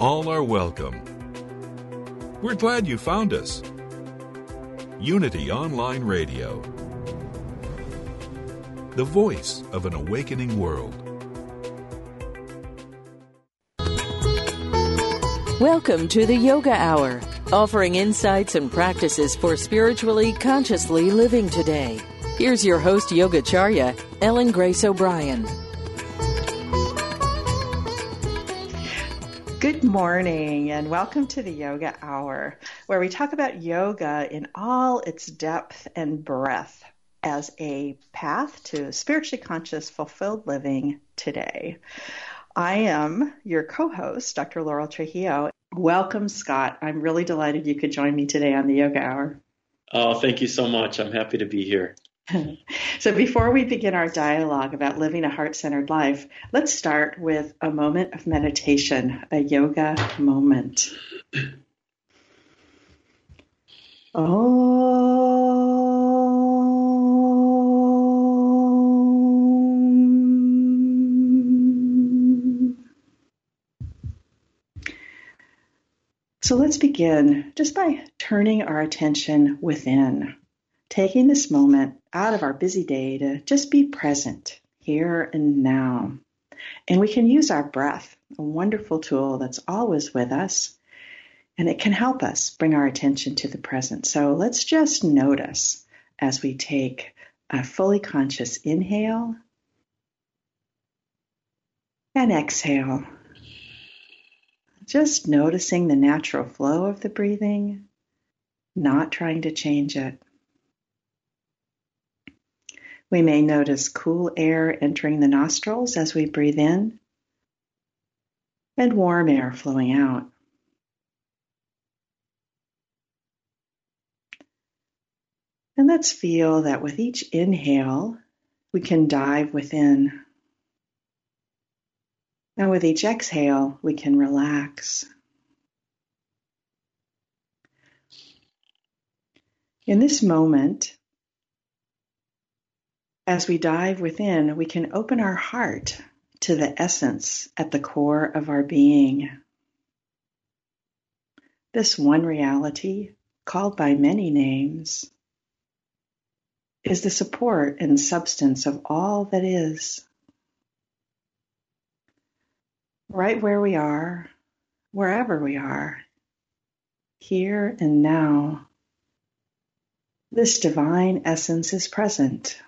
All are welcome. We're glad you found us. Unity Online Radio, the voice of an awakening world. Welcome to the Yoga Hour, offering insights and practices for spiritually consciously living today. Here's your host, Yogacharya, Ellen Grace O'Brien. Good morning, and welcome to the Yoga Hour, where we talk about yoga in all its depth and breadth as a path to spiritually conscious, fulfilled living today. I am your co host, Dr. Laurel Trujillo. Welcome, Scott. I'm really delighted you could join me today on the Yoga Hour. Oh, thank you so much. I'm happy to be here. so, before we begin our dialogue about living a heart centered life, let's start with a moment of meditation, a yoga moment. Oh. So let's begin just by turning our attention within taking this moment out of our busy day to just be present here and now. And we can use our breath, a wonderful tool that's always with us, and it can help us bring our attention to the present. So let's just notice as we take a fully conscious inhale and exhale. Just noticing the natural flow of the breathing, not trying to change it. We may notice cool air entering the nostrils as we breathe in and warm air flowing out. And let's feel that with each inhale, we can dive within. And with each exhale, we can relax. In this moment, as we dive within, we can open our heart to the essence at the core of our being. This one reality, called by many names, is the support and substance of all that is. Right where we are, wherever we are, here and now, this divine essence is present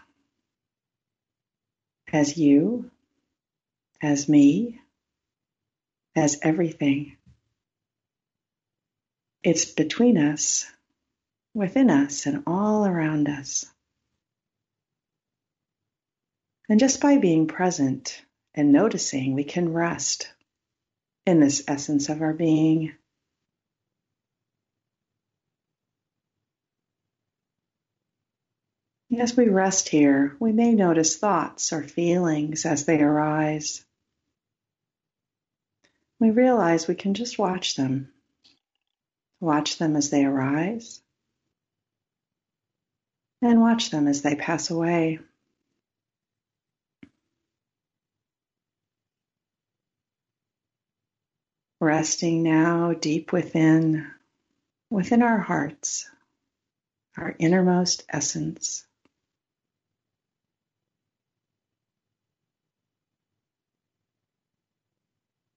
as you, as me, as everything. It's between us, within us, and all around us. And just by being present and noticing, we can rest in this essence of our being. As we rest here, we may notice thoughts or feelings as they arise. We realize we can just watch them. Watch them as they arise, and watch them as they pass away. Resting now deep within, within our hearts, our innermost essence.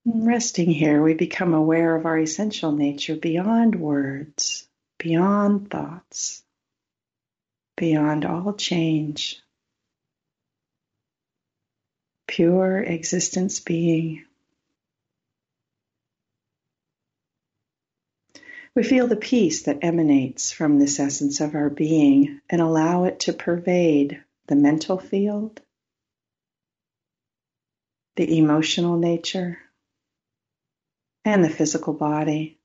Resting here, we become aware of our essential nature beyond words, beyond thoughts, beyond all change. Pure existence being. We feel the peace that emanates from this essence of our being and allow it to pervade the mental field, the emotional nature, and the physical body.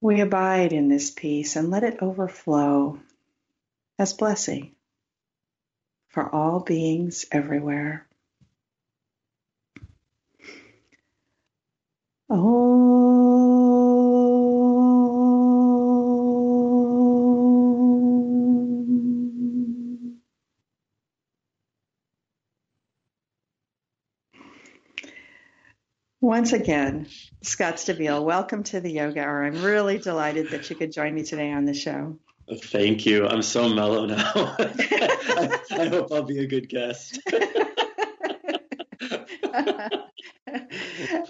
We abide in this peace and let it overflow as blessing for all beings everywhere. Oh, Once again, Scott Stabile, welcome to the Yoga Hour. I'm really delighted that you could join me today on the show. Thank you. I'm so mellow now. I, I, hope I'll be a good guest. that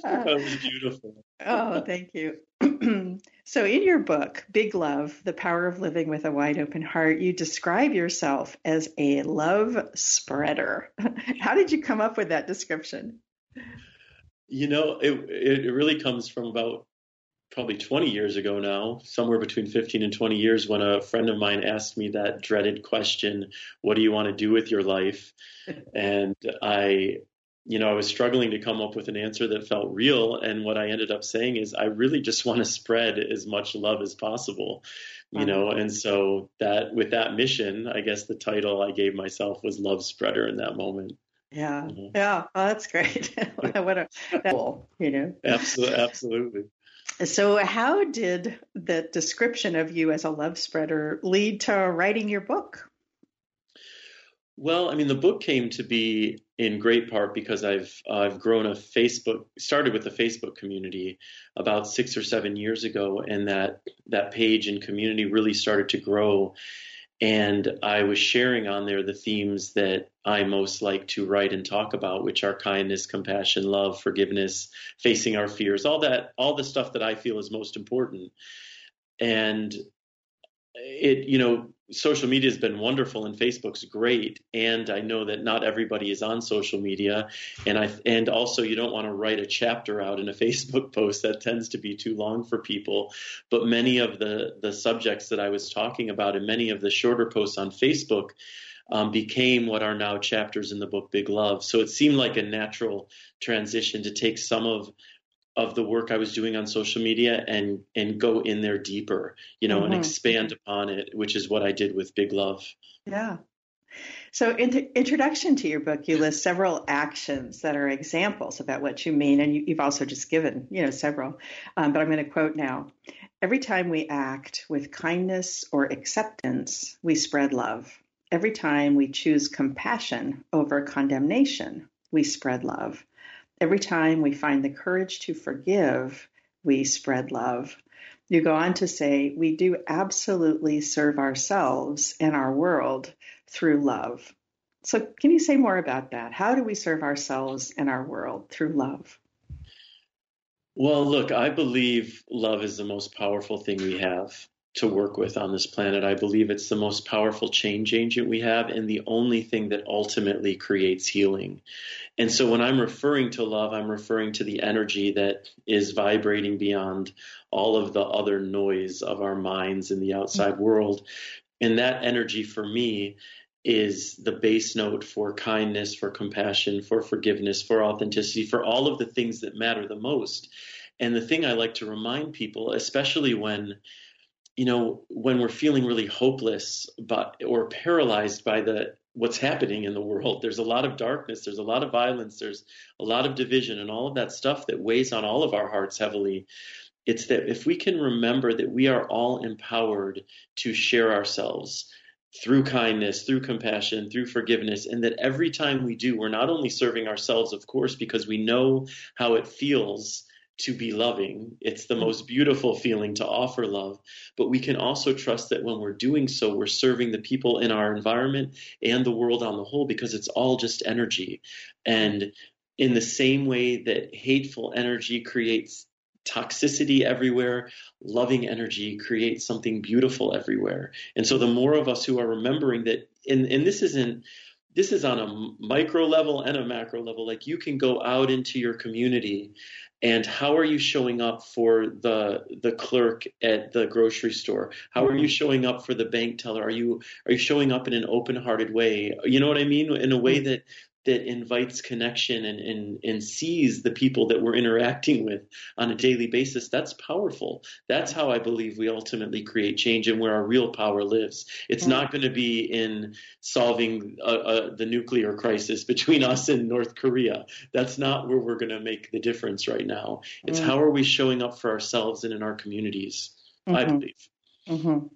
was beautiful. oh, thank you. so, in your book, Big Love The Power of Living with a Wide Open Heart, you describe yourself as a love spreader. How did you come up with that description? You know, it, it really comes from about probably 20 years ago now, somewhere between 15 and 20 years, when a friend of mine asked me that dreaded question, What do you want to do with your life? and I you know, I was struggling to come up with an answer that felt real. And what I ended up saying is, I really just want to spread as much love as possible, you know. And so that with that mission, I guess the title I gave myself was Love Spreader in that moment. Yeah, mm-hmm. yeah, oh, that's great. what a cool, you know. Absolutely, absolutely. So, how did the description of you as a love spreader lead to writing your book? Well, I mean, the book came to be in great part because I've uh, I've grown a Facebook started with the Facebook community about six or seven years ago, and that that page and community really started to grow. And I was sharing on there the themes that I most like to write and talk about, which are kindness, compassion, love, forgiveness, facing our fears, all that, all the stuff that I feel is most important. And it, you know, social media has been wonderful and Facebook's great. And I know that not everybody is on social media. And I, and also you don't want to write a chapter out in a Facebook post that tends to be too long for people. But many of the, the subjects that I was talking about and many of the shorter posts on Facebook, um, became what are now chapters in the book Big Love. So it seemed like a natural transition to take some of of the work I was doing on social media and and go in there deeper, you know, mm-hmm. and expand upon it, which is what I did with Big Love. Yeah. So, in the introduction to your book, you list several actions that are examples about what you mean, and you, have also just given, you know, several. Um, but I'm going to quote now: Every time we act with kindness or acceptance, we spread love. Every time we choose compassion over condemnation, we spread love. Every time we find the courage to forgive, we spread love. You go on to say, we do absolutely serve ourselves and our world through love. So, can you say more about that? How do we serve ourselves and our world through love? Well, look, I believe love is the most powerful thing we have to work with on this planet. I believe it's the most powerful change agent we have and the only thing that ultimately creates healing. And so when I'm referring to love, I'm referring to the energy that is vibrating beyond all of the other noise of our minds in the outside world. And that energy for me is the base note for kindness, for compassion, for forgiveness, for authenticity, for all of the things that matter the most. And the thing I like to remind people, especially when you know, when we're feeling really hopeless but or paralyzed by the what's happening in the world, there's a lot of darkness, there's a lot of violence, there's a lot of division and all of that stuff that weighs on all of our hearts heavily. It's that if we can remember that we are all empowered to share ourselves through kindness, through compassion, through forgiveness, and that every time we do, we're not only serving ourselves, of course, because we know how it feels to be loving. It's the hmm. most beautiful feeling to offer love. But we can also trust that when we're doing so, we're serving the people in our environment and the world on the whole because it's all just energy. And in the same way that hateful energy creates toxicity everywhere, loving energy creates something beautiful everywhere. And so the more of us who are remembering that, and, and this isn't this is on a micro level and a macro level. Like you can go out into your community and how are you showing up for the the clerk at the grocery store? How are you mm-hmm. showing up for the bank teller? Are you are you showing up in an open hearted way? You know what i mean? In a way mm-hmm. that that invites connection and, and, and sees the people that we're interacting with on a daily basis, that's powerful. That's how I believe we ultimately create change and where our real power lives. It's not going to be in solving uh, uh, the nuclear crisis between us and North Korea. That's not where we're going to make the difference right now. It's mm-hmm. how are we showing up for ourselves and in our communities, mm-hmm. I believe. Mm-hmm.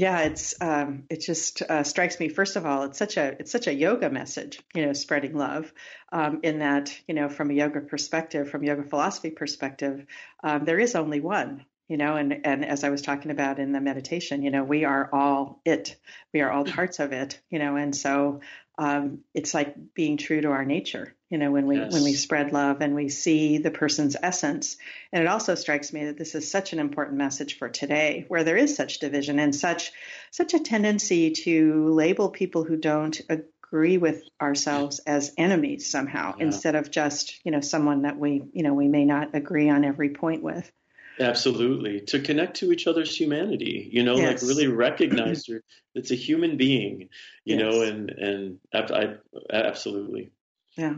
Yeah, it's um, it just uh, strikes me. First of all, it's such a it's such a yoga message, you know, spreading love. Um, in that, you know, from a yoga perspective, from yoga philosophy perspective, um, there is only one. You know, and and as I was talking about in the meditation, you know, we are all it. We are all parts of it. You know, and so um, it's like being true to our nature you know when we yes. when we spread love and we see the person's essence and it also strikes me that this is such an important message for today where there is such division and such such a tendency to label people who don't agree with ourselves as enemies somehow yeah. instead of just you know someone that we you know we may not agree on every point with Absolutely. To connect to each other's humanity, you know, yes. like really recognize that it's a human being, you yes. know, and, and I, I, absolutely. Yeah.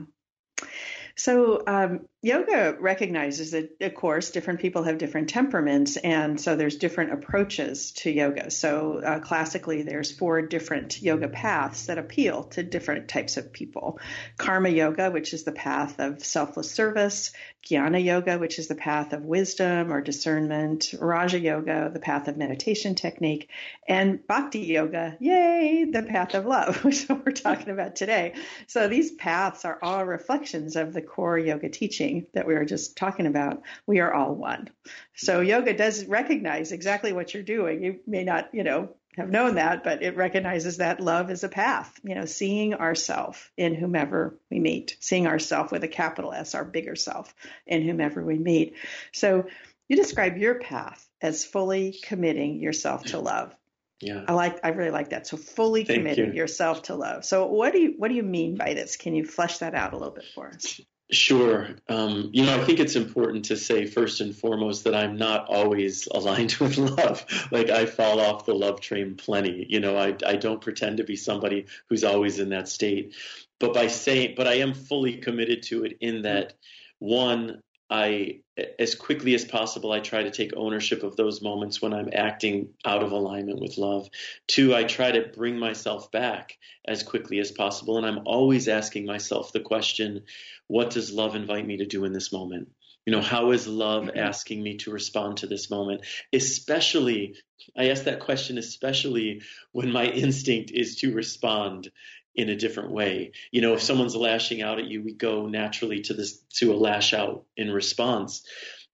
So, um, yoga recognizes that, of course, different people have different temperaments, and so there's different approaches to yoga. So, uh, classically, there's four different yoga paths that appeal to different types of people. Karma yoga, which is the path of selfless service, jnana yoga, which is the path of wisdom or discernment, raja yoga, the path of meditation technique, and bhakti yoga, yay, the path of love, which we're talking about today. So, these paths are all reflections of the core yoga teaching that we were just talking about, we are all one. So yoga does recognize exactly what you're doing. You may not, you know, have known that, but it recognizes that love is a path, you know, seeing ourself in whomever we meet, seeing ourself with a capital S, our bigger self in whomever we meet. So you describe your path as fully committing yourself to love. Yeah. I like I really like that. So fully Thank committing you. yourself to love. So what do you what do you mean by this? Can you flesh that out a little bit for us? Sure. Um, you know, I think it's important to say first and foremost that I'm not always aligned with love. Like I fall off the love train plenty. You know, I, I don't pretend to be somebody who's always in that state. But by saying, but I am fully committed to it in that one, I, as quickly as possible, I try to take ownership of those moments when I'm acting out of alignment with love. Two, I try to bring myself back as quickly as possible. And I'm always asking myself the question, what does love invite me to do in this moment? You know, how is love mm-hmm. asking me to respond to this moment? Especially, I ask that question, especially when my instinct is to respond in a different way. You know, if someone's lashing out at you, we go naturally to this to a lash out in response.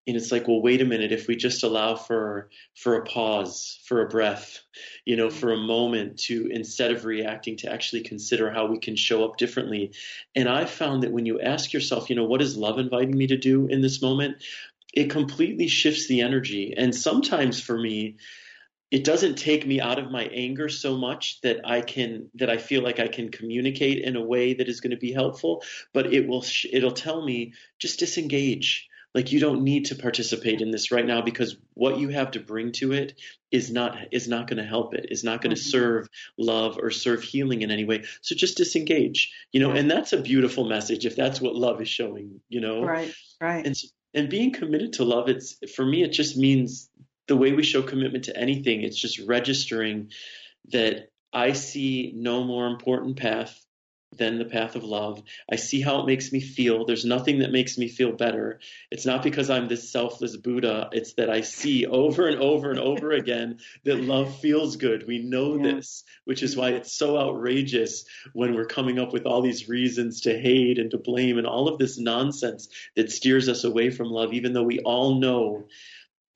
And it's like, well, wait a minute, if we just allow for for a pause, for a breath, you know, for a moment to instead of reacting to actually consider how we can show up differently. And I found that when you ask yourself, you know, what is love inviting me to do in this moment? It completely shifts the energy. And sometimes for me, it doesn't take me out of my anger so much that I can that I feel like I can communicate in a way that is going to be helpful, but it will it'll tell me just disengage. Like you don't need to participate in this right now because what you have to bring to it is not is not going to help it. Is not going to mm-hmm. serve love or serve healing in any way. So just disengage. You know, and that's a beautiful message if that's what love is showing, you know. Right. Right. And and being committed to love it's for me it just means the way we show commitment to anything, it's just registering that I see no more important path than the path of love. I see how it makes me feel. There's nothing that makes me feel better. It's not because I'm this selfless Buddha. It's that I see over and over and over again that love feels good. We know yeah. this, which is why it's so outrageous when we're coming up with all these reasons to hate and to blame and all of this nonsense that steers us away from love, even though we all know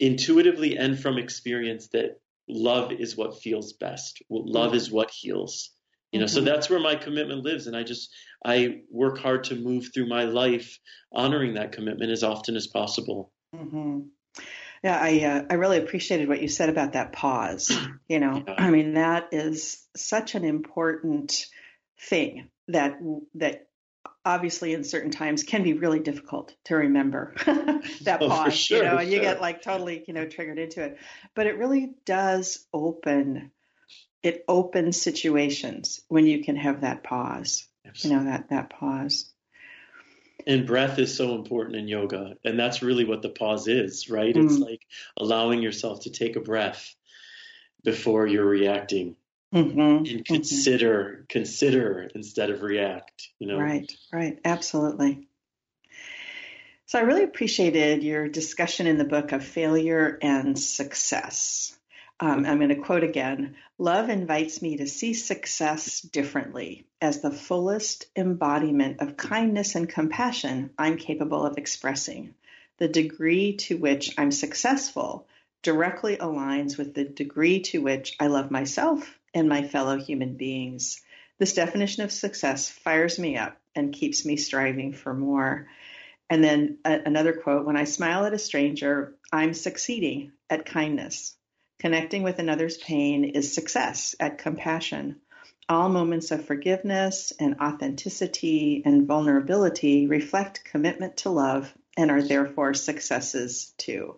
intuitively and from experience that love is what feels best. Love mm-hmm. is what heals. You know, mm-hmm. so that's where my commitment lives, and I just I work hard to move through my life honoring that commitment as often as possible. Mm-hmm. Yeah, I uh, I really appreciated what you said about that pause. You know, yeah. I mean that is such an important thing that that obviously in certain times can be really difficult to remember that oh, pause sure, you know and sure. you get like totally you know triggered into it but it really does open it opens situations when you can have that pause you know that that pause. And breath is so important in yoga, and that's really what the pause is, right? Mm. It's like allowing yourself to take a breath before you're reacting. Mm-hmm. and mm-hmm. consider mm-hmm. consider instead of react you know right right absolutely so I really appreciated your discussion in the book of failure and success. Um, I'm going to quote again Love invites me to see success differently as the fullest embodiment of kindness and compassion I'm capable of expressing. The degree to which I'm successful directly aligns with the degree to which I love myself and my fellow human beings. This definition of success fires me up and keeps me striving for more. And then a, another quote When I smile at a stranger, I'm succeeding at kindness. Connecting with another's pain is success at compassion. All moments of forgiveness and authenticity and vulnerability reflect commitment to love and are therefore successes too.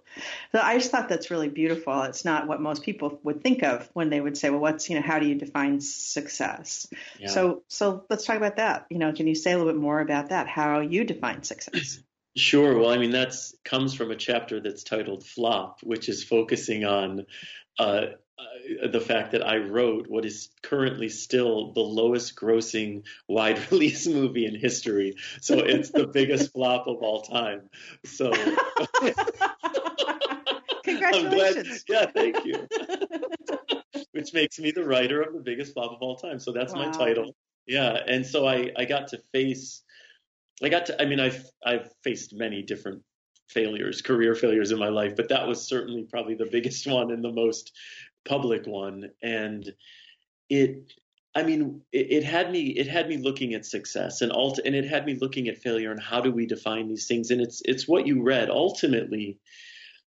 So I just thought that's really beautiful. It's not what most people would think of when they would say, well, what's, you know, how do you define success? Yeah. So, so let's talk about that. You know, can you say a little bit more about that, how you define success? Sure. Well, I mean, that's comes from a chapter that's titled Flop, which is focusing on uh, uh, the fact that I wrote what is currently still the lowest grossing wide release movie in history. So it's the biggest flop of all time. So Congratulations. yeah, thank you. Which makes me the writer of the biggest flop of all time. So that's wow. my title. Yeah. And so I, I got to face I got to I mean I've I've faced many different failures, career failures in my life, but that was certainly probably the biggest one and the most public one. And it, I mean, it, it, had me, it had me looking at success and alt, and it had me looking at failure and how do we define these things? And it's, it's what you read. Ultimately,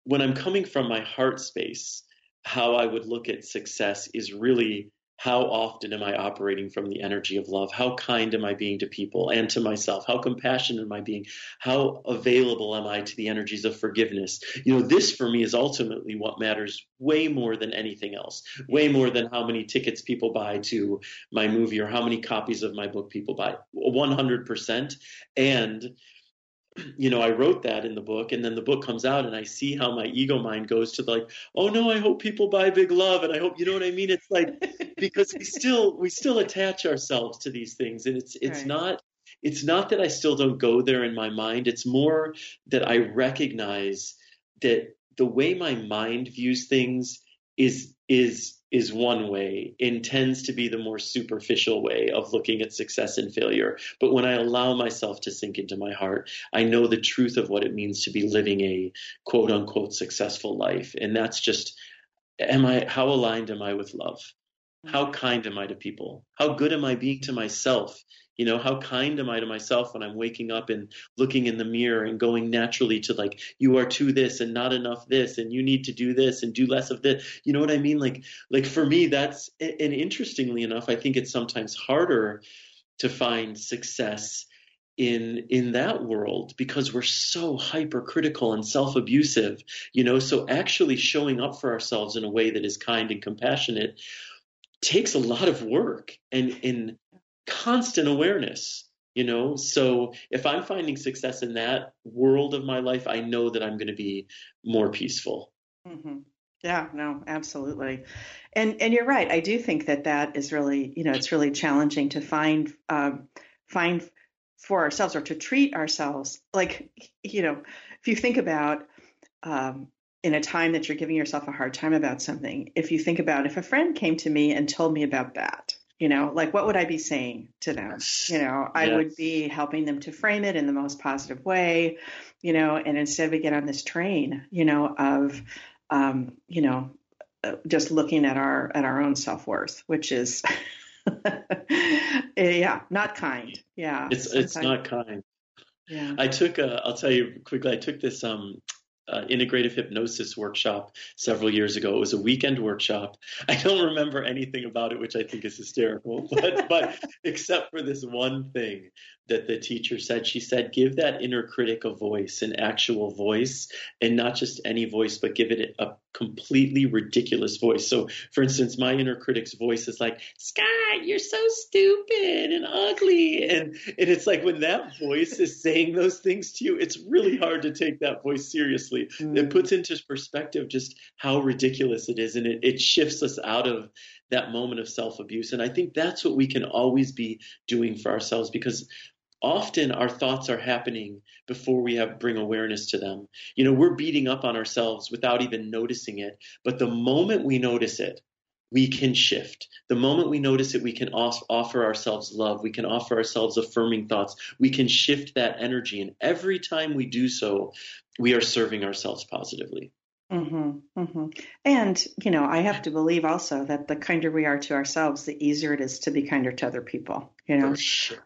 when I'm coming from my heart space, how I would look at success is really how often am I operating from the energy of love? How kind am I being to people and to myself? How compassionate am I being? How available am I to the energies of forgiveness? You know, this for me is ultimately what matters way more than anything else, way more than how many tickets people buy to my movie or how many copies of my book people buy. 100%. And you know, I wrote that in the book, and then the book comes out, and I see how my ego mind goes to like, oh no, I hope people buy Big Love, and I hope you know what I mean. It's like because we still we still attach ourselves to these things, and it's it's right. not it's not that I still don't go there in my mind. It's more that I recognize that the way my mind views things is is is one way and tends to be the more superficial way of looking at success and failure. But when I allow myself to sink into my heart, I know the truth of what it means to be living a quote unquote successful life. And that's just am I how aligned am I with love? How kind am I to people? How good am I being to myself you know, how kind am I to myself when I'm waking up and looking in the mirror and going naturally to like, you are to this and not enough this, and you need to do this and do less of this. You know what I mean? Like, like for me, that's, and interestingly enough, I think it's sometimes harder to find success in in that world because we're so hypercritical and self-abusive you know so actually showing up for ourselves in a way that is kind and compassionate takes a lot of work and in constant awareness you know? So if i'm finding success in that world of my life i know that i'm going to be more peaceful. Mm-hmm. yeah no absolutely. And and you're right i do think that that is really you know it's really challenging to find um, find for ourselves or to treat ourselves. Like you know if you think about um, in a time that you're giving yourself a hard time about something if you think about if a friend came to me and told me about that you know like what would i be saying to them? You know i would be helping them to frame it in the most positive way you know and instead we get on this train you know of um, you know uh, just looking at our at our own self-worth which is yeah not kind. Yeah. It's it's not kind. Yeah. I took a i'll tell you quickly i took this um uh, integrative hypnosis workshop several years ago. It was a weekend workshop. I don't remember anything about it, which I think is hysterical, but, but except for this one thing that the teacher said. She said, give that inner critic a voice, an actual voice, and not just any voice, but give it a completely ridiculous voice. So, for instance, my inner critic's voice is like, Scott, you're so stupid and ugly. And, and it's like when that voice is saying those things to you, it's really hard to take that voice seriously. Mm. It puts into perspective just how ridiculous it is. And it, it shifts us out of that moment of self abuse. And I think that's what we can always be doing for ourselves because often our thoughts are happening before we have bring awareness to them you know we're beating up on ourselves without even noticing it but the moment we notice it we can shift the moment we notice it we can off- offer ourselves love we can offer ourselves affirming thoughts we can shift that energy and every time we do so we are serving ourselves positively Mm-hmm, mm-hmm. And, you know, I have to believe also that the kinder we are to ourselves, the easier it is to be kinder to other people, you know? Sure.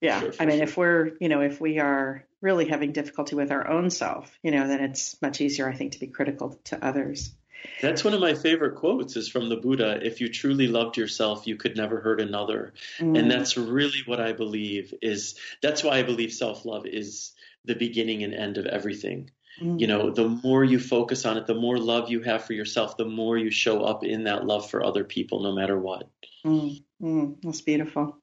Yeah. Sure, I mean, sure. if we're, you know, if we are really having difficulty with our own self, you know, then it's much easier, I think, to be critical to others. That's one of my favorite quotes is from the Buddha. If you truly loved yourself, you could never hurt another. Mm. And that's really what I believe is that's why I believe self-love is the beginning and end of everything. Mm. You know, the more you focus on it, the more love you have for yourself, the more you show up in that love for other people, no matter what. Mm. That's beautiful.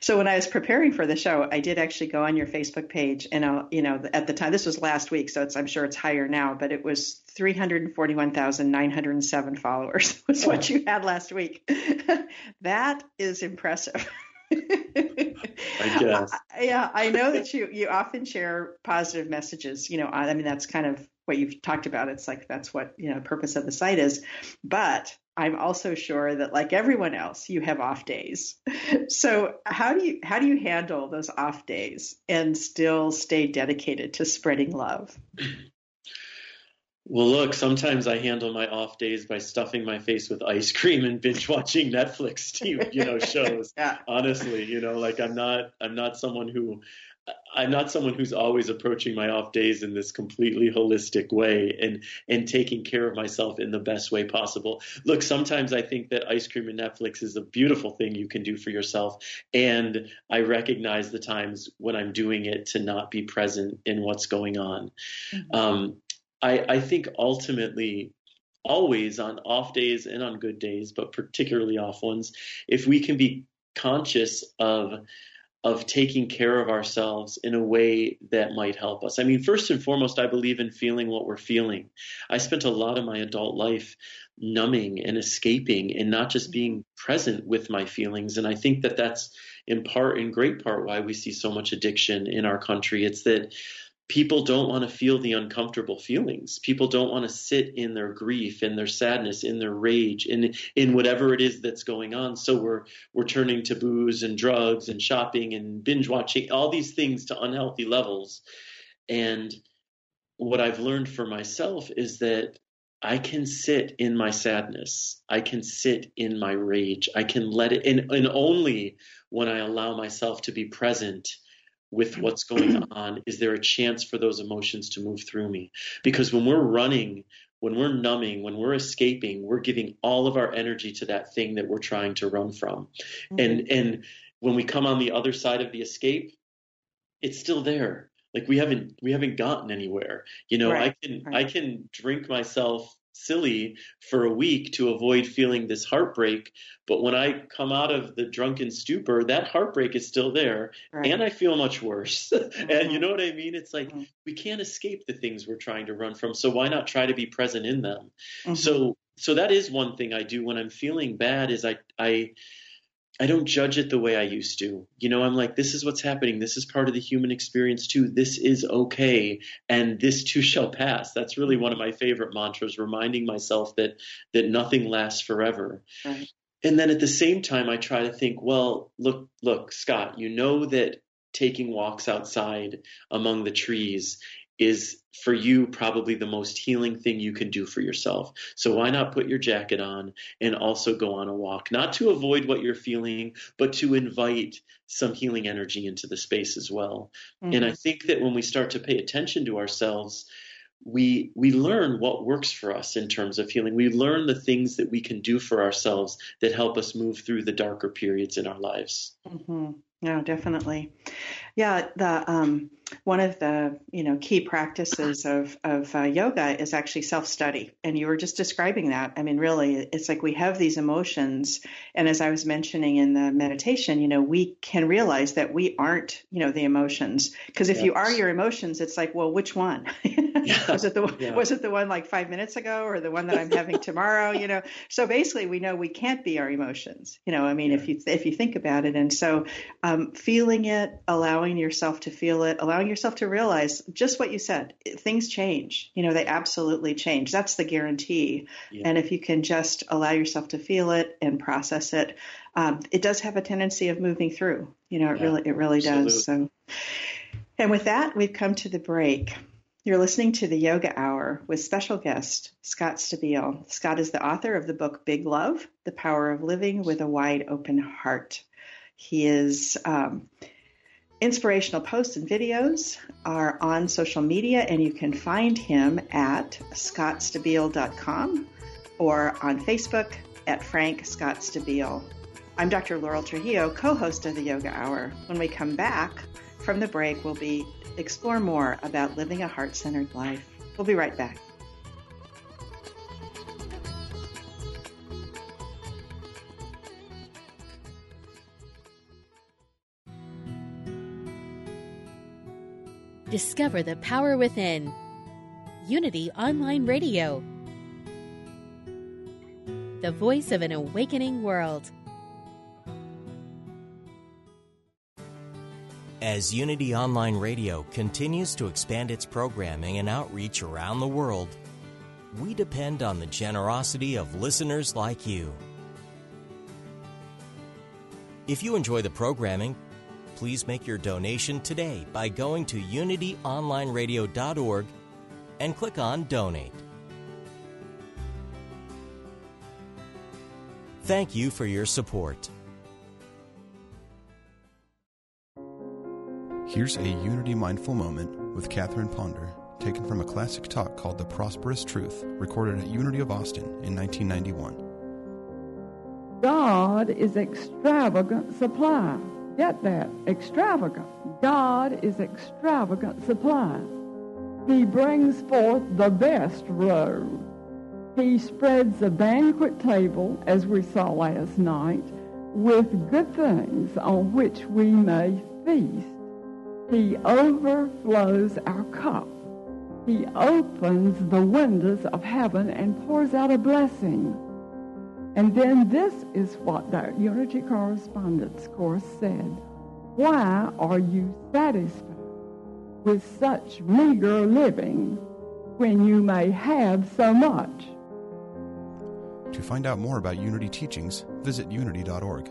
So when I was preparing for the show, I did actually go on your Facebook page, and I'll, you know, at the time, this was last week, so it's I'm sure it's higher now, but it was 341,907 followers was oh. what you had last week. that is impressive. I guess. Yeah, I know that you you often share positive messages. You know, I mean that's kind of what you've talked about. It's like that's what you know the purpose of the site is. But I'm also sure that like everyone else, you have off days. So how do you how do you handle those off days and still stay dedicated to spreading love? Well, look, sometimes I handle my off days by stuffing my face with ice cream and binge watching Netflix, TV, you know, shows. yeah. Honestly, you know, like I'm not, I'm not someone who, I'm not someone who's always approaching my off days in this completely holistic way and and taking care of myself in the best way possible. Look, sometimes I think that ice cream and Netflix is a beautiful thing you can do for yourself, and I recognize the times when I'm doing it to not be present in what's going on. Mm-hmm. Um, I, I think ultimately always on off days and on good days, but particularly off ones, if we can be conscious of of taking care of ourselves in a way that might help us. I mean, first and foremost, I believe in feeling what we're feeling. I spent a lot of my adult life numbing and escaping and not just being present with my feelings. And I think that that's in part, in great part, why we see so much addiction in our country. It's that people don't want to feel the uncomfortable feelings. People don't want to sit in their grief, in their sadness, in their rage, in in whatever it is that's going on. So we're we're turning to booze and drugs and shopping and binge watching, all these things to unhealthy levels. And what I've learned for myself is that I can sit in my sadness. I can sit in my rage. I can let it, and, and only when I allow myself to be present with what's going on? Is there a chance for those emotions to move through me? Because when we're running, when we're numbing, when we're escaping, we're giving all of our energy to that thing that we're trying to run from. Mm-hmm. And and when we come on the other side of the escape, it's still there. Like we haven't we haven't gotten anywhere. You know, right. I can right. I can drink myself silly for a week to avoid feeling this heartbreak. But when I come out of the drunken stupor, that heartbreak is still there right. and I feel much worse. Mm-hmm. and you know what I mean? It's like mm-hmm. we can't escape the things we're trying to run from. So why not try to be present in them? Mm-hmm. So so that is one thing I do when I'm feeling bad is I I I don't judge it the way I used to. You know, I'm like, this is what's happening. This is part of the human experience too. This is okay, and this too shall pass. That's really one of my favorite mantras, reminding myself that that nothing lasts forever. Right. And then at the same time, I try to think, well, look, look, Scott, you know that taking walks outside among the trees is for you probably the most healing thing you can do for yourself. So why not put your jacket on and also go on a walk? Not to avoid what you're feeling, but to invite some healing energy into the space as well. Mm-hmm. And I mm-hmm. think that when we start to pay attention to ourselves, we we learn what works for us in terms of healing. We learn the things that we can do for ourselves that help us move through the darker periods in our lives. Mm-hmm. No, definitely. Yeah, the um, one of the you know key practices of of uh, yoga is actually self study, and you were just describing that. I mean, really, it's like we have these emotions, and as I was mentioning in the meditation, you know, we can realize that we aren't you know the emotions because if yes. you are your emotions, it's like, well, which one? yeah. was it the yeah. was it the one like five minutes ago, or the one that I'm having tomorrow? You know, so basically, we know we can't be our emotions. You know, I mean, yeah. if you if you think about it, and so um, feeling it, allowing yourself to feel it, allowing yourself to realize just what you said. Things change. You know, they absolutely change. That's the guarantee. Yeah. And if you can just allow yourself to feel it and process it, um, it does have a tendency of moving through. You know, it yeah, really, it really absolutely. does. So, and with that, we've come to the break. You're listening to the Yoga Hour with special guest Scott Stabile. Scott is the author of the book Big Love: The Power of Living with a Wide Open Heart. He is um, Inspirational posts and videos are on social media, and you can find him at scottstabile.com or on Facebook at Frank Scott Stabile. I'm Dr. Laurel Trujillo, co host of the Yoga Hour. When we come back from the break, we'll be explore more about living a heart centered life. We'll be right back. Discover the power within. Unity Online Radio. The voice of an awakening world. As Unity Online Radio continues to expand its programming and outreach around the world, we depend on the generosity of listeners like you. If you enjoy the programming, please make your donation today by going to unityonlineradio.org and click on Donate. Thank you for your support. Here's a Unity Mindful Moment with Catherine Ponder, taken from a classic talk called The Prosperous Truth, recorded at Unity of Austin in 1991. God is extravagant supply. Get that. Extravagant. God is extravagant supply. He brings forth the best robe. He spreads a banquet table, as we saw last night, with good things on which we may feast. He overflows our cup. He opens the windows of heaven and pours out a blessing. And then this is what that Unity Correspondence Course said. Why are you satisfied with such meager living when you may have so much? To find out more about Unity teachings, visit unity.org.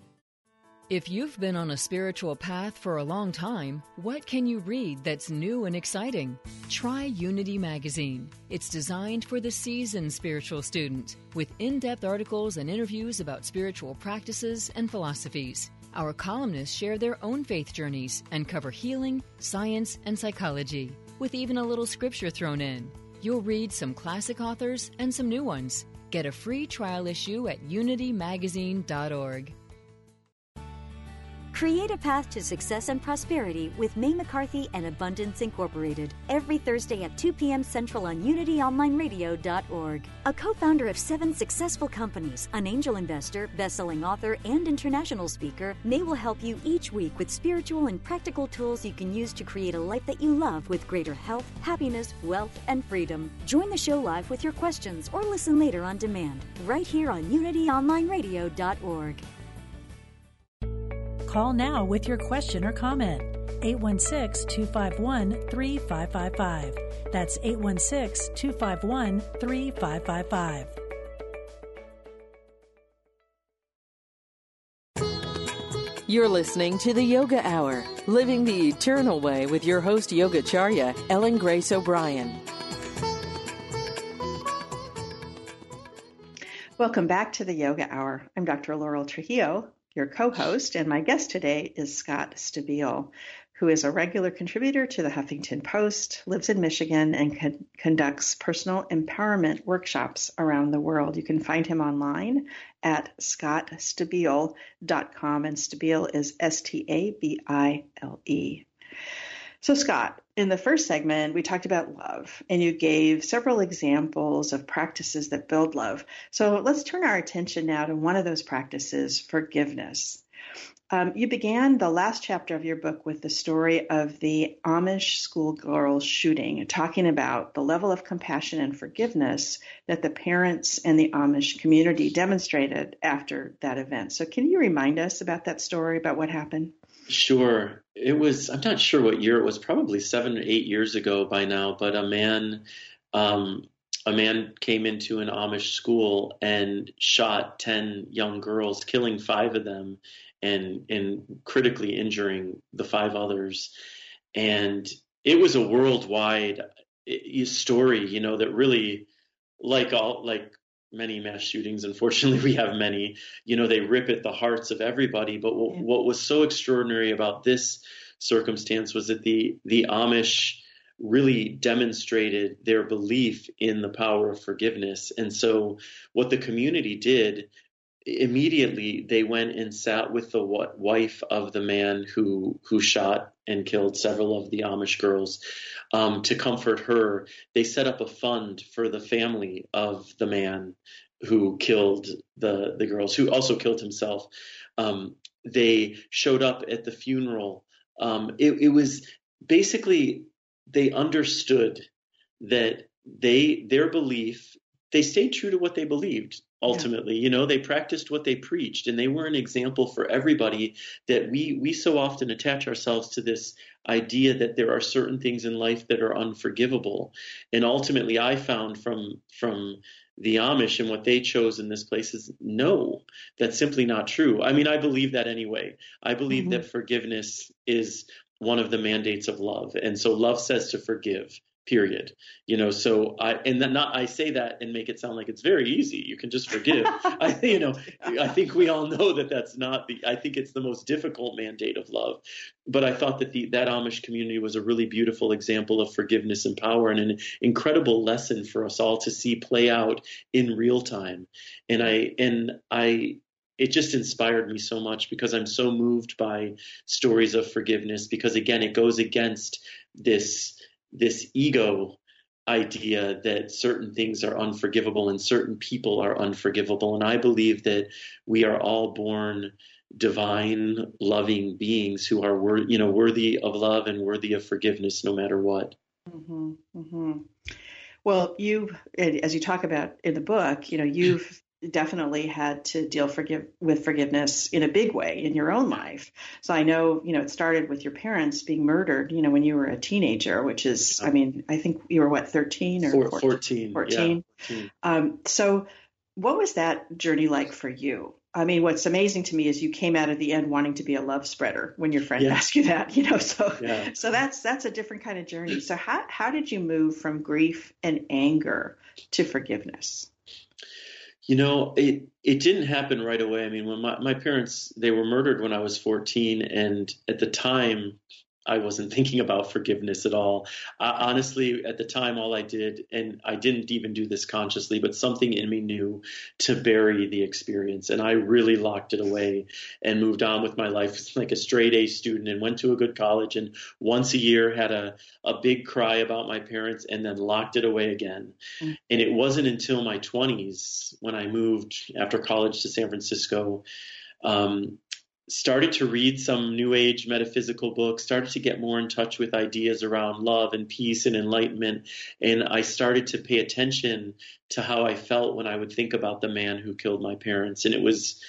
If you've been on a spiritual path for a long time, what can you read that's new and exciting? Try Unity Magazine. It's designed for the seasoned spiritual student, with in depth articles and interviews about spiritual practices and philosophies. Our columnists share their own faith journeys and cover healing, science, and psychology, with even a little scripture thrown in. You'll read some classic authors and some new ones. Get a free trial issue at unitymagazine.org. Create a path to success and prosperity with Mae McCarthy and Abundance Incorporated every Thursday at 2 p.m. Central on UnityOnlineRadio.org. A co founder of seven successful companies, an angel investor, best selling author, and international speaker, Mae will help you each week with spiritual and practical tools you can use to create a life that you love with greater health, happiness, wealth, and freedom. Join the show live with your questions or listen later on demand, right here on UnityOnlineRadio.org. Call now with your question or comment. 816 251 3555. That's 816 251 3555. You're listening to the Yoga Hour, living the eternal way with your host, Yogacharya, Ellen Grace O'Brien. Welcome back to the Yoga Hour. I'm Dr. Laurel Trujillo, your co host, and my guest today is Scott Stabile, who is a regular contributor to the Huffington Post, lives in Michigan, and con- conducts personal empowerment workshops around the world. You can find him online at scottstabile.com, and Stabile is S T A B I L E. So, Scott, in the first segment, we talked about love, and you gave several examples of practices that build love. So, let's turn our attention now to one of those practices forgiveness. Um, you began the last chapter of your book with the story of the Amish schoolgirl shooting, talking about the level of compassion and forgiveness that the parents and the Amish community demonstrated after that event. So, can you remind us about that story, about what happened? Sure. It was, I'm not sure what year it was, probably seven or eight years ago by now, but a man, um, a man came into an Amish school and shot 10 young girls, killing five of them and, and critically injuring the five others. And it was a worldwide eh, story, you know, that really, like all, like many mass shootings. Unfortunately, we have many. You know, they rip at the hearts of everybody. But what, yeah. what was so extraordinary about this circumstance was that the the Amish really demonstrated their belief in the power of forgiveness. And so, what the community did immediately they went and sat with the wife of the man who who shot and killed several of the Amish girls um, to comfort her. They set up a fund for the family of the man who killed the the girls, who also killed himself. Um, they showed up at the funeral. Um, it, it was basically they understood that they their belief they stayed true to what they believed ultimately. Yeah. you know they practiced what they preached and they were an example for everybody that we we so often attach ourselves to this idea that there are certain things in life that are unforgivable. And ultimately i found from from the amish and what they chose in this place is no that's simply not true. I mean i believe that anyway. I believe mm-hmm. that forgiveness is one of the mandates of love. And so love says to forgive period you know so i and then not i say that and make it sound like it's very easy. You can just forgive. I you know i think we all know that that's not the i think it's the most difficult mandate of love. But i thought that the that amish community was a really beautiful example of forgiveness and power and an incredible lesson for us all to see play out in real time. And i and i it just inspired me so much because I'm so moved by stories of forgiveness because again it goes against this this ego idea that certain things are unforgivable and certain people are unforgivable. And I believe that we are all born divine, loving beings who are wor- you know worthy of love and worthy of forgiveness, no matter what. Mm-hmm, mm-hmm. Well, you, as you talk about in the book, you know, you've definitely had to deal forgive with forgiveness in a big way in your own life. So I know, you know, it started with your parents being murdered, you know, when you were a teenager, which is, I mean, I think you were what, 13 or 14? 14. 14. Yeah, 14. Um, so what was that journey like for you? I mean, what's amazing to me is you came out at the end wanting to be a love spreader when your friend yeah. asked you that, you know. So, yeah. so that's that's a different kind of journey. So, how how did you move from grief and anger to forgiveness? You know, it it didn't happen right away. I mean, when my, my parents they were murdered when I was 14, and at the time, I wasn't thinking about forgiveness at all. Uh, honestly, at the time, all I did, and I didn't even do this consciously, but something in me knew to bury the experience. And I really locked it away and moved on with my life like a straight A student and went to a good college. And once a year had a, a big cry about my parents and then locked it away again. Mm-hmm. And it wasn't until my 20s when I moved after college to San Francisco. Um, started to read some new age metaphysical books started to get more in touch with ideas around love and peace and enlightenment and i started to pay attention to how i felt when i would think about the man who killed my parents. And it was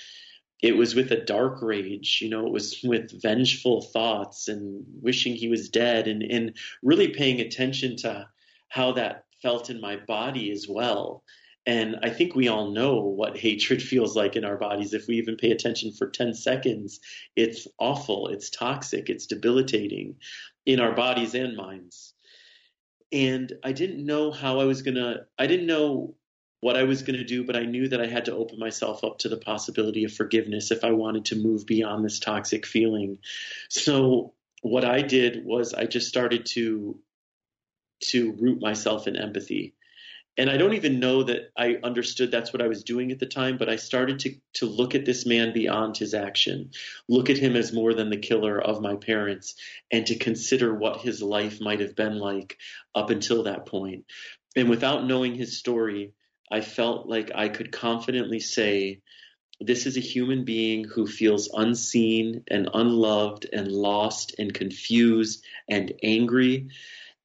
it was with a dark rage you know it was with vengeful thoughts and wishing he was dead and and really paying attention to how that felt in my body as well And I think we all know what hatred feels like in our bodies. If we even pay attention for 10 seconds, it's awful, it's toxic, it's debilitating in our bodies and minds. And I didn't know how I was going to, I didn't know what I was going to do, but I knew that I had to open myself up to the possibility of forgiveness if I wanted to move beyond this toxic feeling. So what I did was I just started to to root myself in empathy. And I don't even know that I understood that's what I was doing at the time, but I started to to look at this man beyond his action, look at him as more than the killer of my parents, and to consider what his life might have been like up until that point. And without knowing his story, I felt like I could confidently say, this is a human being who feels unseen and unloved and lost and confused and angry.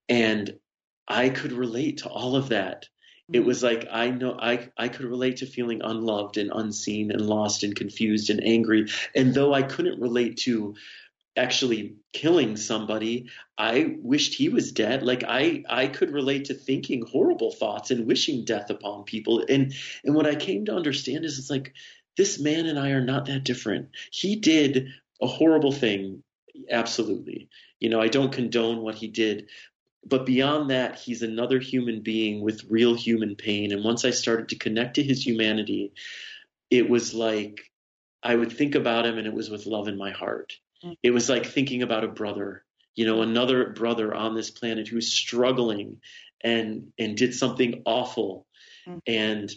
And I could relate to all of that. It mm-hmm. was like I know I, I could relate to feeling unloved and unseen and lost and confused and angry. And though I couldn't relate to actually killing somebody i wished he was dead. Like i i could relate to thinking horrible thoughts and wishing death upon people. And and what i came to understand is it's like this man and i are not that different. He did a horrible thing absolutely. You know i don't condone what he did but beyond that he's another human being with real human pain and once i started to connect to his humanity it was like i would think about him and it was with love in my heart it was like thinking about a brother, you know, another brother on this planet who's struggling and and did something awful mm. and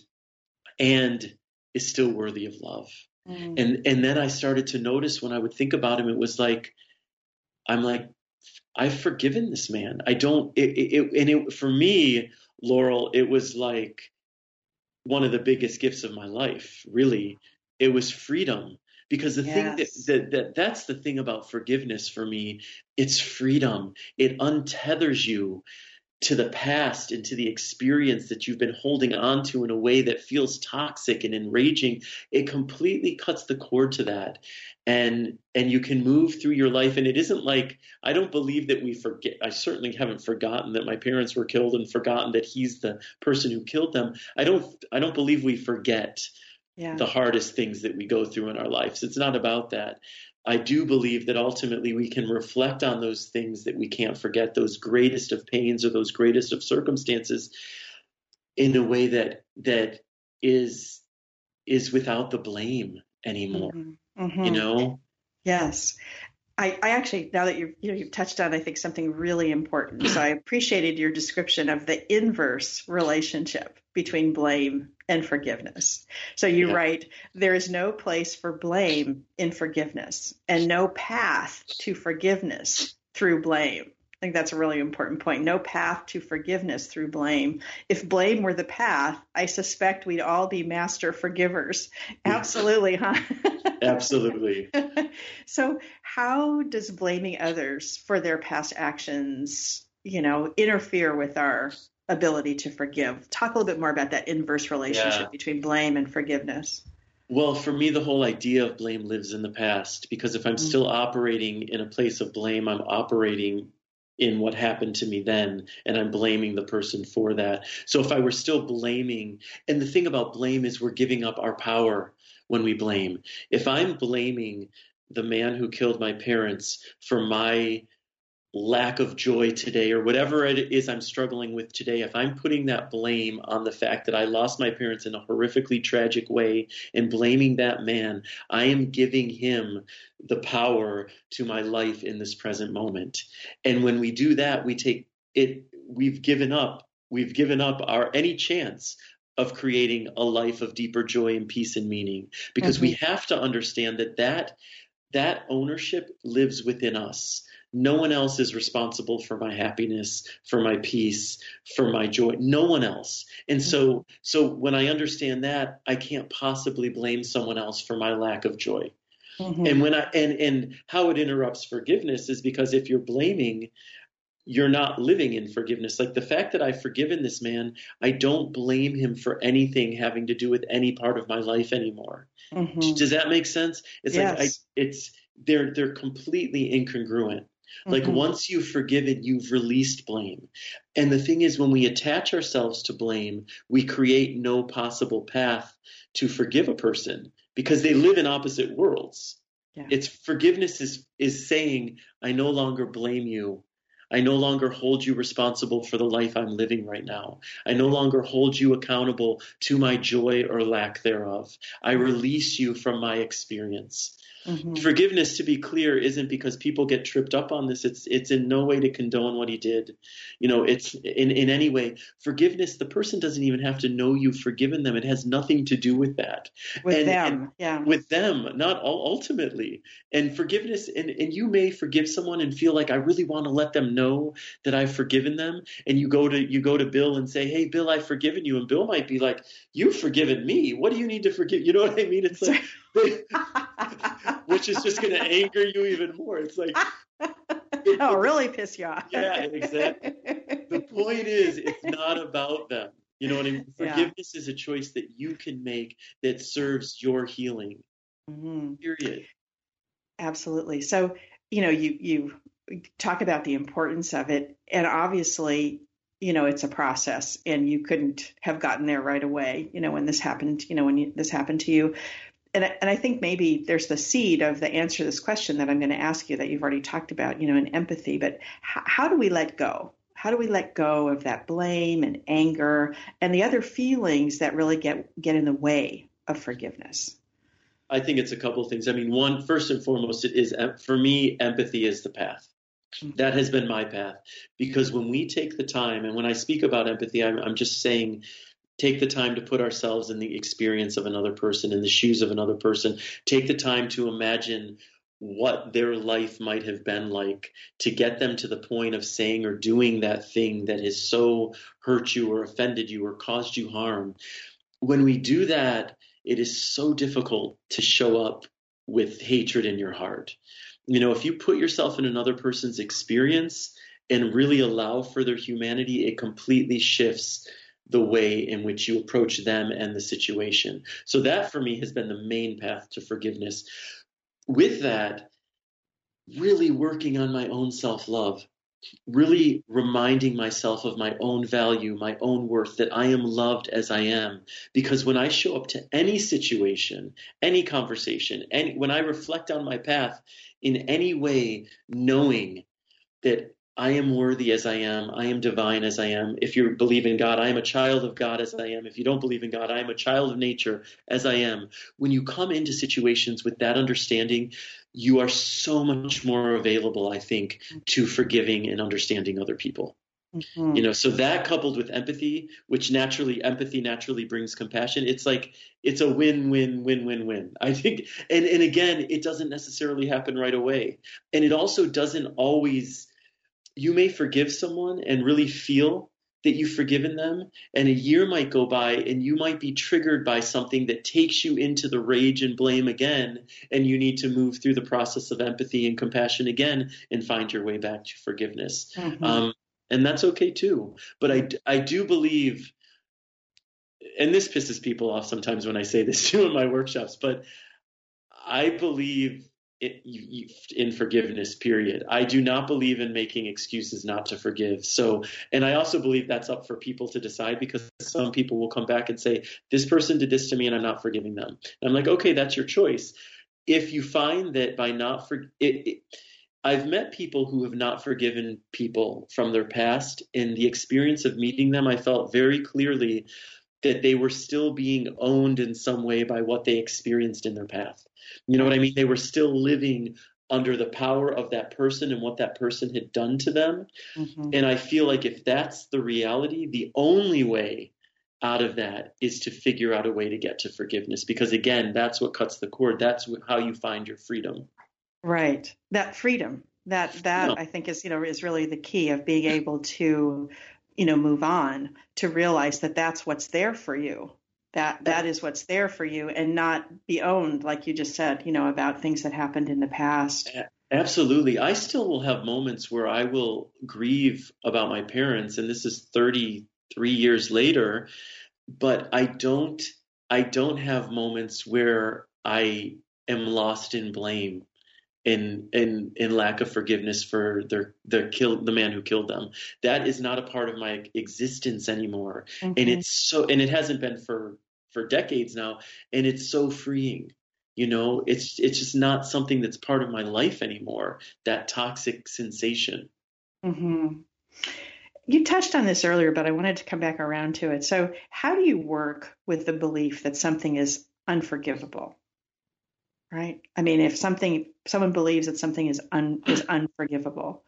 and is still worthy of love. Mm. And and then I started to notice when I would think about him, it was like I'm like I've forgiven this man. I don't. It, it, and it, for me, Laurel, it was like one of the biggest gifts of my life. Really, it was freedom because the yes. thing that, that, that that's the thing about forgiveness for me it's freedom it untethers you to the past and to the experience that you've been holding on to in a way that feels toxic and enraging it completely cuts the cord to that and and you can move through your life and it isn't like i don't believe that we forget i certainly haven't forgotten that my parents were killed and forgotten that he's the person who killed them i don't i don't believe we forget yeah. the hardest things that we go through in our lives. It's not about that. I do believe that ultimately we can reflect on those things that we can't forget, those greatest of pains or those greatest of circumstances, in a way that that is is without the blame anymore. Mm-hmm. Mm-hmm. You know? Yes. I, I, actually now that you've you know you've touched on I think something really important. So I appreciated your description of the inverse relationship between blame and forgiveness. So you yeah. write there is no place for blame in forgiveness and no path to forgiveness through blame. I think that's a really important point. No path to forgiveness through blame. If blame were the path, I suspect we'd all be master forgivers. Absolutely, huh? Absolutely. so, how does blaming others for their past actions, you know, interfere with our ability to forgive? Talk a little bit more about that inverse relationship yeah. between blame and forgiveness. Well, for me, the whole idea of blame lives in the past because if I'm mm-hmm. still operating in a place of blame, I'm operating in what happened to me then and I'm blaming the person for that. So if I were still blaming, and the thing about blame is we're giving up our power when we blame. If I'm blaming the man who killed my parents for my lack of joy today or whatever it is I'm struggling with today, if I'm putting that blame on the fact that I lost my parents in a horrifically tragic way and blaming that man, I am giving him the power to my life in this present moment. And when we do that, we take it, we've given up, we've given up our any chance of creating a life of deeper joy and peace and meaning because mm-hmm. we have to understand that that that ownership lives within us no one else is responsible for my happiness, for my peace, for my joy. No one else. And so so when I understand that, I can't possibly blame someone else for my lack of joy. Mm-hmm. And when I and and how it interrupts forgiveness is because if you're blaming you're not living in forgiveness. Like the fact that I've forgiven this man, I don't blame him for anything having to do with any part of my life anymore. Mm-hmm. Does that make sense? It's yes. like I, it's they're they're completely incongruent. Like Mhm. once you've forgiven, you've released blame. And the thing is, when we attach ourselves to blame, we create no possible path to forgive a person because they live in opposite worlds. Yeah. It's forgiveness is is saying, I no longer blame you. I no longer hold you responsible for the life I'm living right now. I no longer hold you accountable to my joy or lack thereof. I release you from my experience. Mhm. Forgiveness, to be clear, isn't because people get tripped up on this. It's it's in no way to condone what he did. You know, it's in, in any way. Forgiveness, the person doesn't even have to know you've forgiven them. It has nothing to do with that. With And- them, and yeah. With them, not all, ultimately. And forgiveness, and, and you may forgive someone and feel like I really want to let them know that I've forgiven them. And you go to you go to Bill and say, Hey Bill, I've forgiven you. And Bill might be like, You've forgiven me. What do you need to forgive? You know what I mean? It's like which is just going to anger you even more. It's like, oh, really piss you off. yeah, exactly. The point is, it's not about them. You know what I mean? Yeah. Forgiveness is a choice that you can make that serves your healing. Mhm. Period. Absolutely. So, you know, you you talk about the importance of it, and obviously, you know, it's a process, and you couldn't have gotten there right away. You know, when this happened, you know, when you, this happened to you, and I- and I think maybe there's the seed of the answer to this question that I'm going to ask you that you've already talked about. You know, in empathy, but how, how do we let go? How do we let go of that blame and anger and the other feelings that really get get in the way of forgiveness? I think it's a couple of things. I mean, one, first and foremost, it is for me, empathy is the path. Mm-hmm. That has been my path because when we take the time, and when I speak about empathy, I'm, I'm just saying take the time to put ourselves in the experience of another person, in the shoes of another person. Take the time to imagine what their life might have been like to get them to the point of saying or doing that thing that has so hurt you or offended you or caused you harm. When we do that, it is so difficult to show up with hatred in your heart. You know, if you put yourself in another person's experience and really allow for their humanity, it completely shifts the way in which you approach them and the situation. So, that for me has been the main path to forgiveness. With that, really working on my own self love, really reminding myself of my own value, my own worth, that I am loved as I am. Because when I show up to any situation, any conversation, any, when I reflect on my path in any way, knowing that I am worthy as I am. I am divine as I am. If you believe in God, I am a child of God as I am. If you don't believe in God, I am a child of nature as I am. When you come into situations with that understanding, you are so much more available, I think, to forgiving and understanding other people. Mhm. You know, so that coupled with empathy, which naturally empathy naturally brings compassion, it's like it's a win win win win win. I think and and again, it doesn't necessarily happen right away. And it also doesn't always you may forgive someone and really feel that you've forgiven them and a year might go by and you might be triggered by something that takes you into the rage and blame again and you need to move through the process of empathy and compassion again and find your way back to forgiveness Mhm. um, and that's okay too. But I, I do believe, and this pisses people off sometimes when I say this too in my workshops, but I believe it, you, you, in forgiveness, period. I do not believe in making excuses not to forgive. So, and I also believe that's up for people to decide because some people will come back and say, this person did this to me and I'm not forgiving them. And I'm like, okay, that's your choice. If you find that by not for it, it I've met people who have not forgiven people from their past. In the experience of meeting them, I felt very clearly that they were still being owned in some way by what they experienced in their past. You know what I mean? They were still living under the power of that person and what that person had done to them. Mhm. And I feel like if that's the reality, the only way out of that is to figure out a way to get to forgiveness because again, that's what cuts the cord. That's how you find your freedom. Right. That freedom. That that Yeah. I think is you know is really the key of being able to you know move on to realize that that's what's there for you. That that is what's there for you and not be owned like you just said, you know, about things that happened in the past. Absolutely. I still will have moments where I will grieve about my parents, and this is 33 years later, but I don't I don't have moments where I am lost in blame. In in in lack of forgiveness for their their kill the man who killed them. That is not a part of my existence anymore, Mm-hmm. and it's so and it hasn't been for for decades now, and it's so freeing. You know, it's it's just not something that's part of my life anymore. That toxic sensation. hmm You touched on this earlier, but I wanted to come back around to it. So, how do you work with the belief that something is unforgivable? Right? I mean, if something, someone believes that something is un, is unforgivable.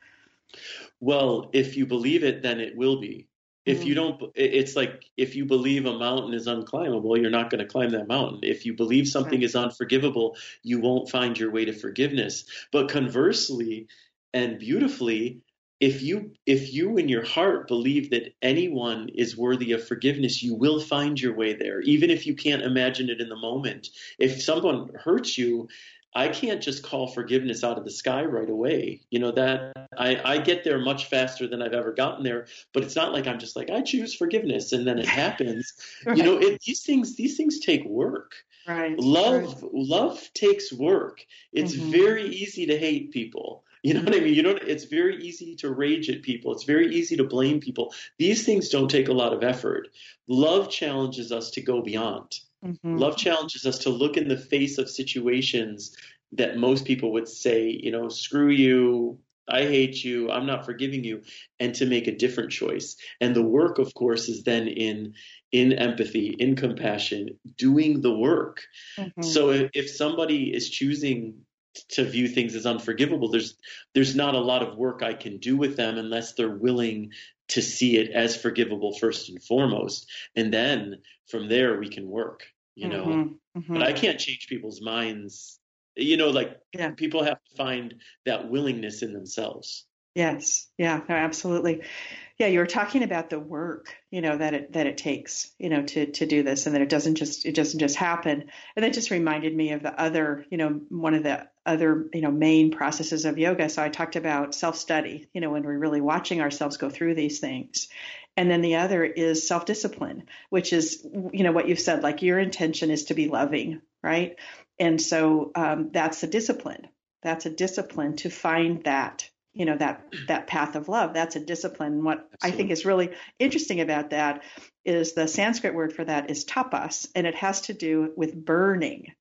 Well, if you believe it, then it will be. If you hmm. don't, it's like if you believe a mountain is unclimbable, you're not going to climb that mountain. If you believe something is unforgivable, you won't find your way to forgiveness. But conversely, and beautifully, if you if you in your heart believe that anyone is worthy of forgiveness, you will find your way there, even if you can't imagine it in the moment. If someone hurts you, I can't just call forgiveness out of the sky right away. You know that I, I get there much faster than I've ever gotten there, but it's not like I'm just like I choose forgiveness and then it happens. You know, it, these things these things take work. Right. Love love takes work. It's Mhm. very easy to hate people. You know what I mean? You don't it's very easy to rage at people. It's very easy to blame people. These things don't take a lot of effort. Love challenges us to go beyond. Mhm. Love challenges us to look in the face of situations that most people would say, you know, screw you, I hate you, I'm not forgiving you, and to make a different choice. And the work, of course, is then in in empathy, in compassion, doing the work. Mhm. So if, if somebody is choosing to view things as unforgivable, there's there's not a lot of work I can do with them unless they're willing to see it as forgivable first and foremost, and then from there we can work. You know, Mhm. Mhm. but I can't change people's minds. You know, like Yeah. people have to find that willingness in themselves. Yes. Yeah. No, absolutely. Yeah, you were talking about the work, you know, that it that it takes, you know, to to do this, and that it doesn't just it doesn't just happen. And that just reminded me of the other, you know, one of the other, you know, main processes of yoga. So I talked about self study, you know, when we're really watching ourselves go through these things. And then the other is self discipline, which is, you know, what you've said, like your intention is to be loving, right? And so um, that's a discipline. That's a discipline to find that you know that that path of love. That's a discipline. And what i think is really interesting about that is the sanskrit word for that is tapas and it has to do with burning.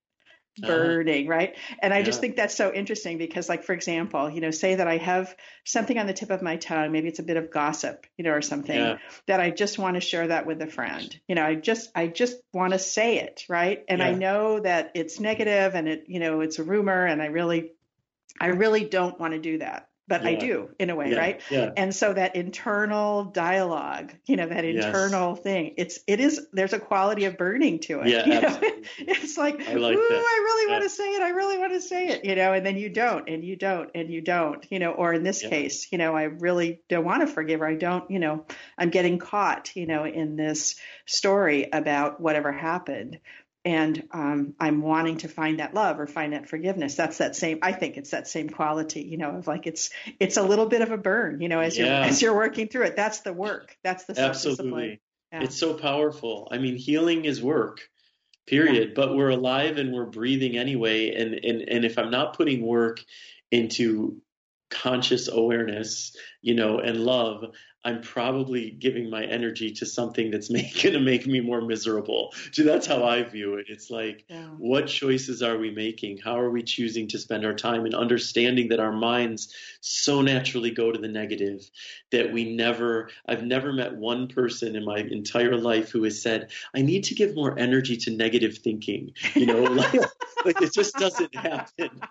Uh-huh. Burning right? And i just think that's so interesting because like for example you know say that i have something on the tip of my tongue maybe it's a bit of gossip you know or something Yeah. that i just want to share that with a friend. You know i just i just want to say it right? And i know that it's negative and it you know it's a rumor and i really I really don't want to do that, but I do in a way, Yeah, right? yeah. And so that internal dialogue, you know, that Yes. internal thing, it's it is there's a quality of burning to it. Yeah, you know? It's like, I like ooh, that. I really Yeah. want to say it. I really want to say it, you know, and then you don't, and you don't, and you don't, you know, or in this Yeah. case, you know, I really don't want to forgive, or I don't, you know, I'm getting caught, you know, in this story about whatever happened. And um, I'm wanting to find that love or find that forgiveness. That's that same. I think it's that same quality, you know, of like it's it's a little bit of a burn, you know, as Yeah. you're as you're working through it. That's the work. That's the. Absolutely. Yeah. It's so powerful. I mean, healing is work, period. But we're alive and we're breathing anyway. And, and, and if I'm not putting work into conscious awareness, you know, and love, I'm probably giving my energy to something that's going to make me more miserable. So that's how I view it. It's like, what choices are we making? How are we choosing to spend our time and understanding that our minds so naturally go to the negative that we never, I've never met one person in my entire life who has said, I need to give more energy to negative thinking. You know, like, like it just doesn't happen.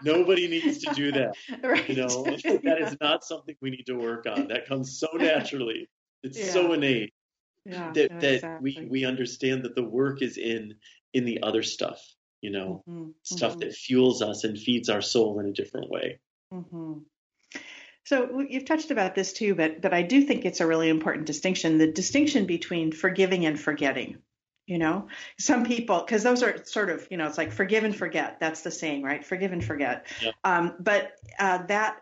Nobody needs to do that. Right. You know, that is not something we need to work on. That comes so naturally. It's so innate Yeah, that no, that exactly. we we understand that the work is in in the other stuff. You know, Mhm, stuff mhm. that fuels us and feeds our soul in a different way. hmm So you've touched about this too, but but I do think it's a really important distinction: the distinction between forgiving and forgetting. You know, some people because those are sort of you know it's like forgive and forget. That's the saying, right? Forgive and forget. Yeah. Um, but uh, that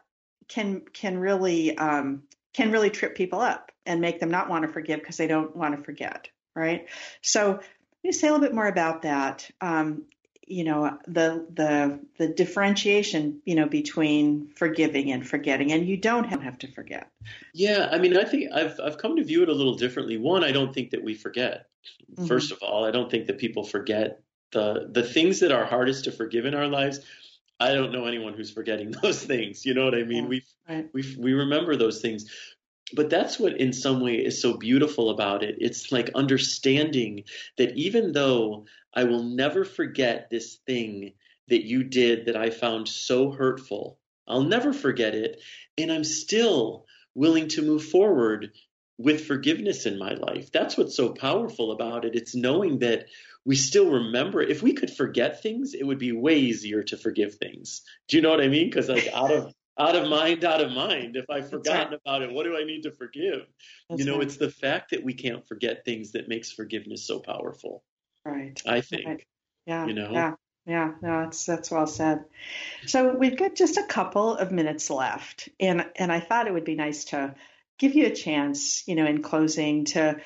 can can really um, can really trip people up and make them not want to forgive because they don't want to forget, right? So, can you say a little bit more about that? Um, you know the the the differentiation you know between forgiving and forgetting and you don't have to forget. Yeah i mean i think i've i've come to view it a little differently. One i don't think that we forget mm-hmm. first of all. I don't think that people forget the the things that are hardest to forgive in our lives. I don't know anyone who's forgetting those things you know what i mean? Yeah, we right. we we remember those things but that's what in some way is so beautiful about it. It's like understanding that even though i will never forget this thing that you did that i found so hurtful i'll never forget it and i'm still willing to move forward with forgiveness in my life. That's what's so powerful about it. It's knowing that we still remember if we could forget things it would be way easier to forgive things. Do you know what i mean? Because like out of out of mind, out of mind. If I've forgotten right. about it, what do I need to forgive? That's you know, right. it's the fact that we can't forget things that makes forgiveness so powerful. Right. I think. Right. Yeah. You know. Yeah. Yeah, no, that's that's well said. So we've got just a couple of minutes left, and and I thought it would be nice to give you a chance, you know, in closing, to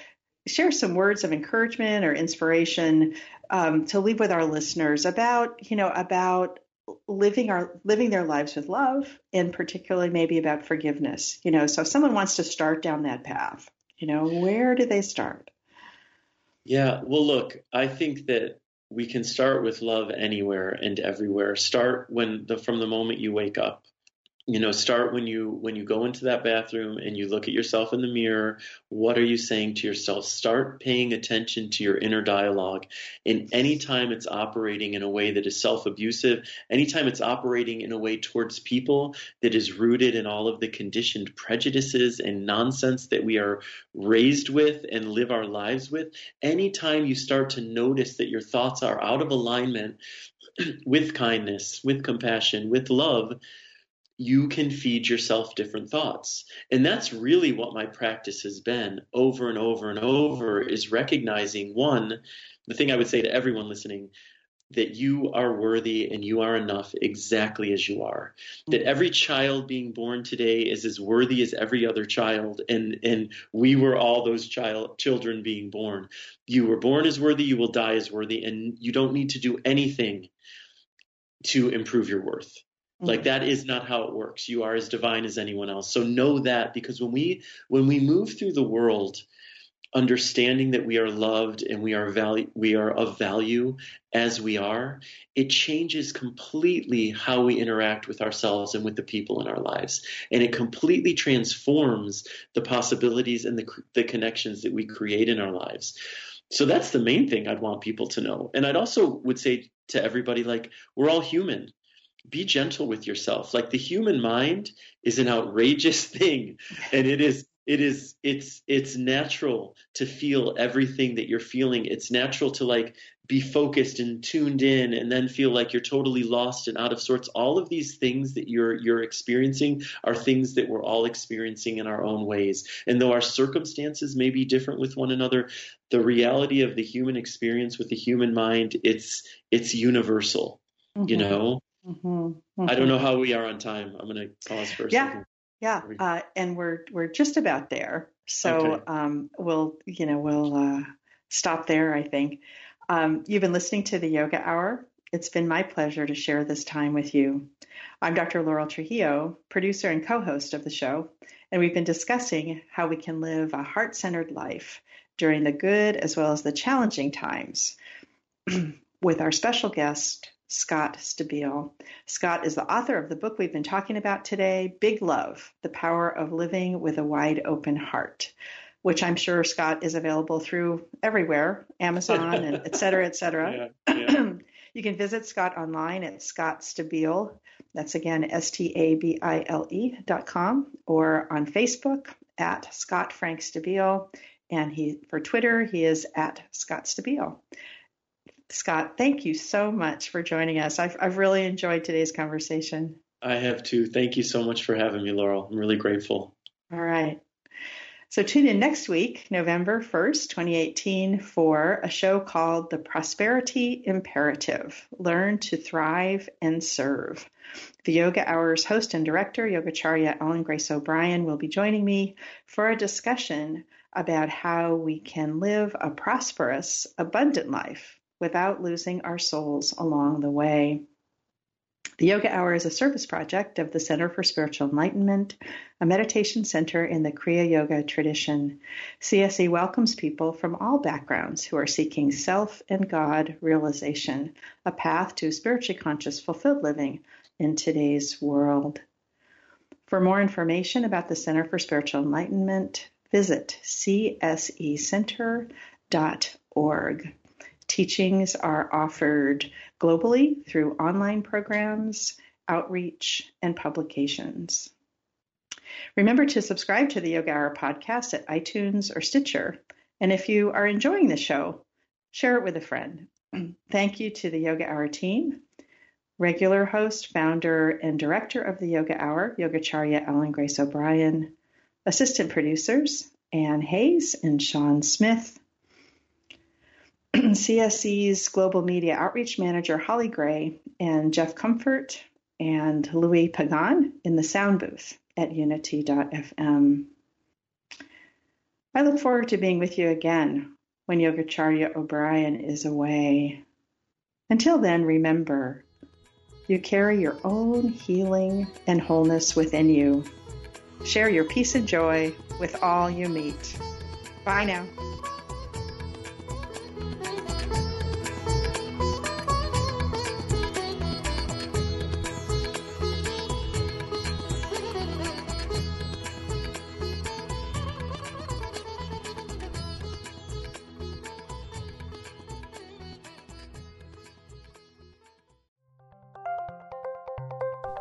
share some words of encouragement or inspiration um, to leave with our listeners about, you know, about living our living their lives with love and particularly maybe about forgiveness you know? So if someone wants to start down that path you know where do they start? Yeah well look i think that we can start with love anywhere and everywhere. Start when the from the moment you wake up you know start when you when you go into that bathroom and you look at yourself in the mirror what are you saying to yourself? Start paying attention to your inner dialogue. And anytime it's operating in a way that is self-abusive anytime it's operating in a way towards people that is rooted in all of the conditioned prejudices and nonsense that we are raised with and live our lives with anytime you start to notice that your thoughts are out of alignment with kindness with compassion with love you can feed yourself different thoughts. And that's really what my practice has been over and over and over is recognizing one, the thing I would say to everyone listening, that you are worthy and you are enough exactly as you are. That every child being born today is as worthy as every other child and and we were all those child children being born. You were born as worthy, you will die as worthy and you don't need to do anything to improve your worth. Like mm-hmm. that is not how it works. You are as divine as anyone else. So know that because when we when we move through the world understanding that we are loved and we are value we are of value as we are, it changes completely how we interact with ourselves and with the people in our lives. And it completely transforms the possibilities and the the connections that we create in our lives. So that's the main thing I'd want people to know. And I'd also would say to everybody like we're all human be gentle with yourself. Like the human mind is an outrageous thing and it is it is it's it's natural to feel everything that you're feeling. It's natural to like be focused and tuned in and then feel like you're totally lost and out of sorts. All of these things that you're you're experiencing are things that we're all experiencing in our own ways. And though our circumstances may be different with one another, the reality of the human experience with the human mind, it's it's universal. Mm-hmm. You know? Mm-hmm, mm-hmm. I don't know how we are on time. I'm going to pause for a yeah, second. Yeah, uh, and we're we're just about there. So okay. um, we'll you know we'll uh, stop there. I think um, you've been listening to the Yoga Hour. It's been my pleasure to share this time with you. I'm Dr. Laurel Trujillo, producer and co-host of the show, and we've been discussing how we can live a heart-centered life during the good as well as the challenging times with our special guest Scott Stabile. Scott is the author of the book we've been talking about today, Big Love The Power of Living with a Wide Open Heart, which I'm sure Scott is available through everywhere, Amazon and et cetera, et cetera. Yeah, yeah. you can visit Scott online at Scott Stabile. That's again S T A B I L E dot com or on Facebook at Scott Frank Stabile. And he for Twitter, he is at Scott Stabile. Scott, thank you so much for joining us. I've, I've really enjoyed today's conversation. I have too. Thank you so much for having me, Laurel. I'm really grateful. All right. So tune in next week, November 1st, 2018, for a show called The Prosperity Imperative Learn to Thrive and Serve. The Yoga Hours host and director, Yogacharya Ellen Grace O'Brien, will be joining me for a discussion about how we can live a prosperous, abundant life without losing our souls along the way. The Yoga Hour is a service project of the Center for Spiritual Enlightenment, a meditation center in the Kriya Yoga tradition. CSE welcomes people from all backgrounds who are seeking self and God realization, a path to spiritually conscious, fulfilled living in today's world. For more information about the Center for Spiritual Enlightenment, visit csecenter.org. Teachings are offered globally through online programs, outreach, and publications. Remember to subscribe to the Yoga Hour podcast at iTunes or Stitcher. And if you are enjoying the show, share it with a friend. Thank you to the Yoga Hour team, regular host, founder, and director of the Yoga Hour, Yogacharya Ellen Grace O'Brien, assistant producers, Ann Hayes and Sean Smith, CSE's Global Media Outreach Manager Holly Gray and Jeff Comfort and Louis Pagan in the sound booth at unity.fm. I look forward to being with you again when Yogacharya O'Brien is away. Until then, remember, you carry your own healing and wholeness within you. Share your peace and joy with all you meet. Bye now.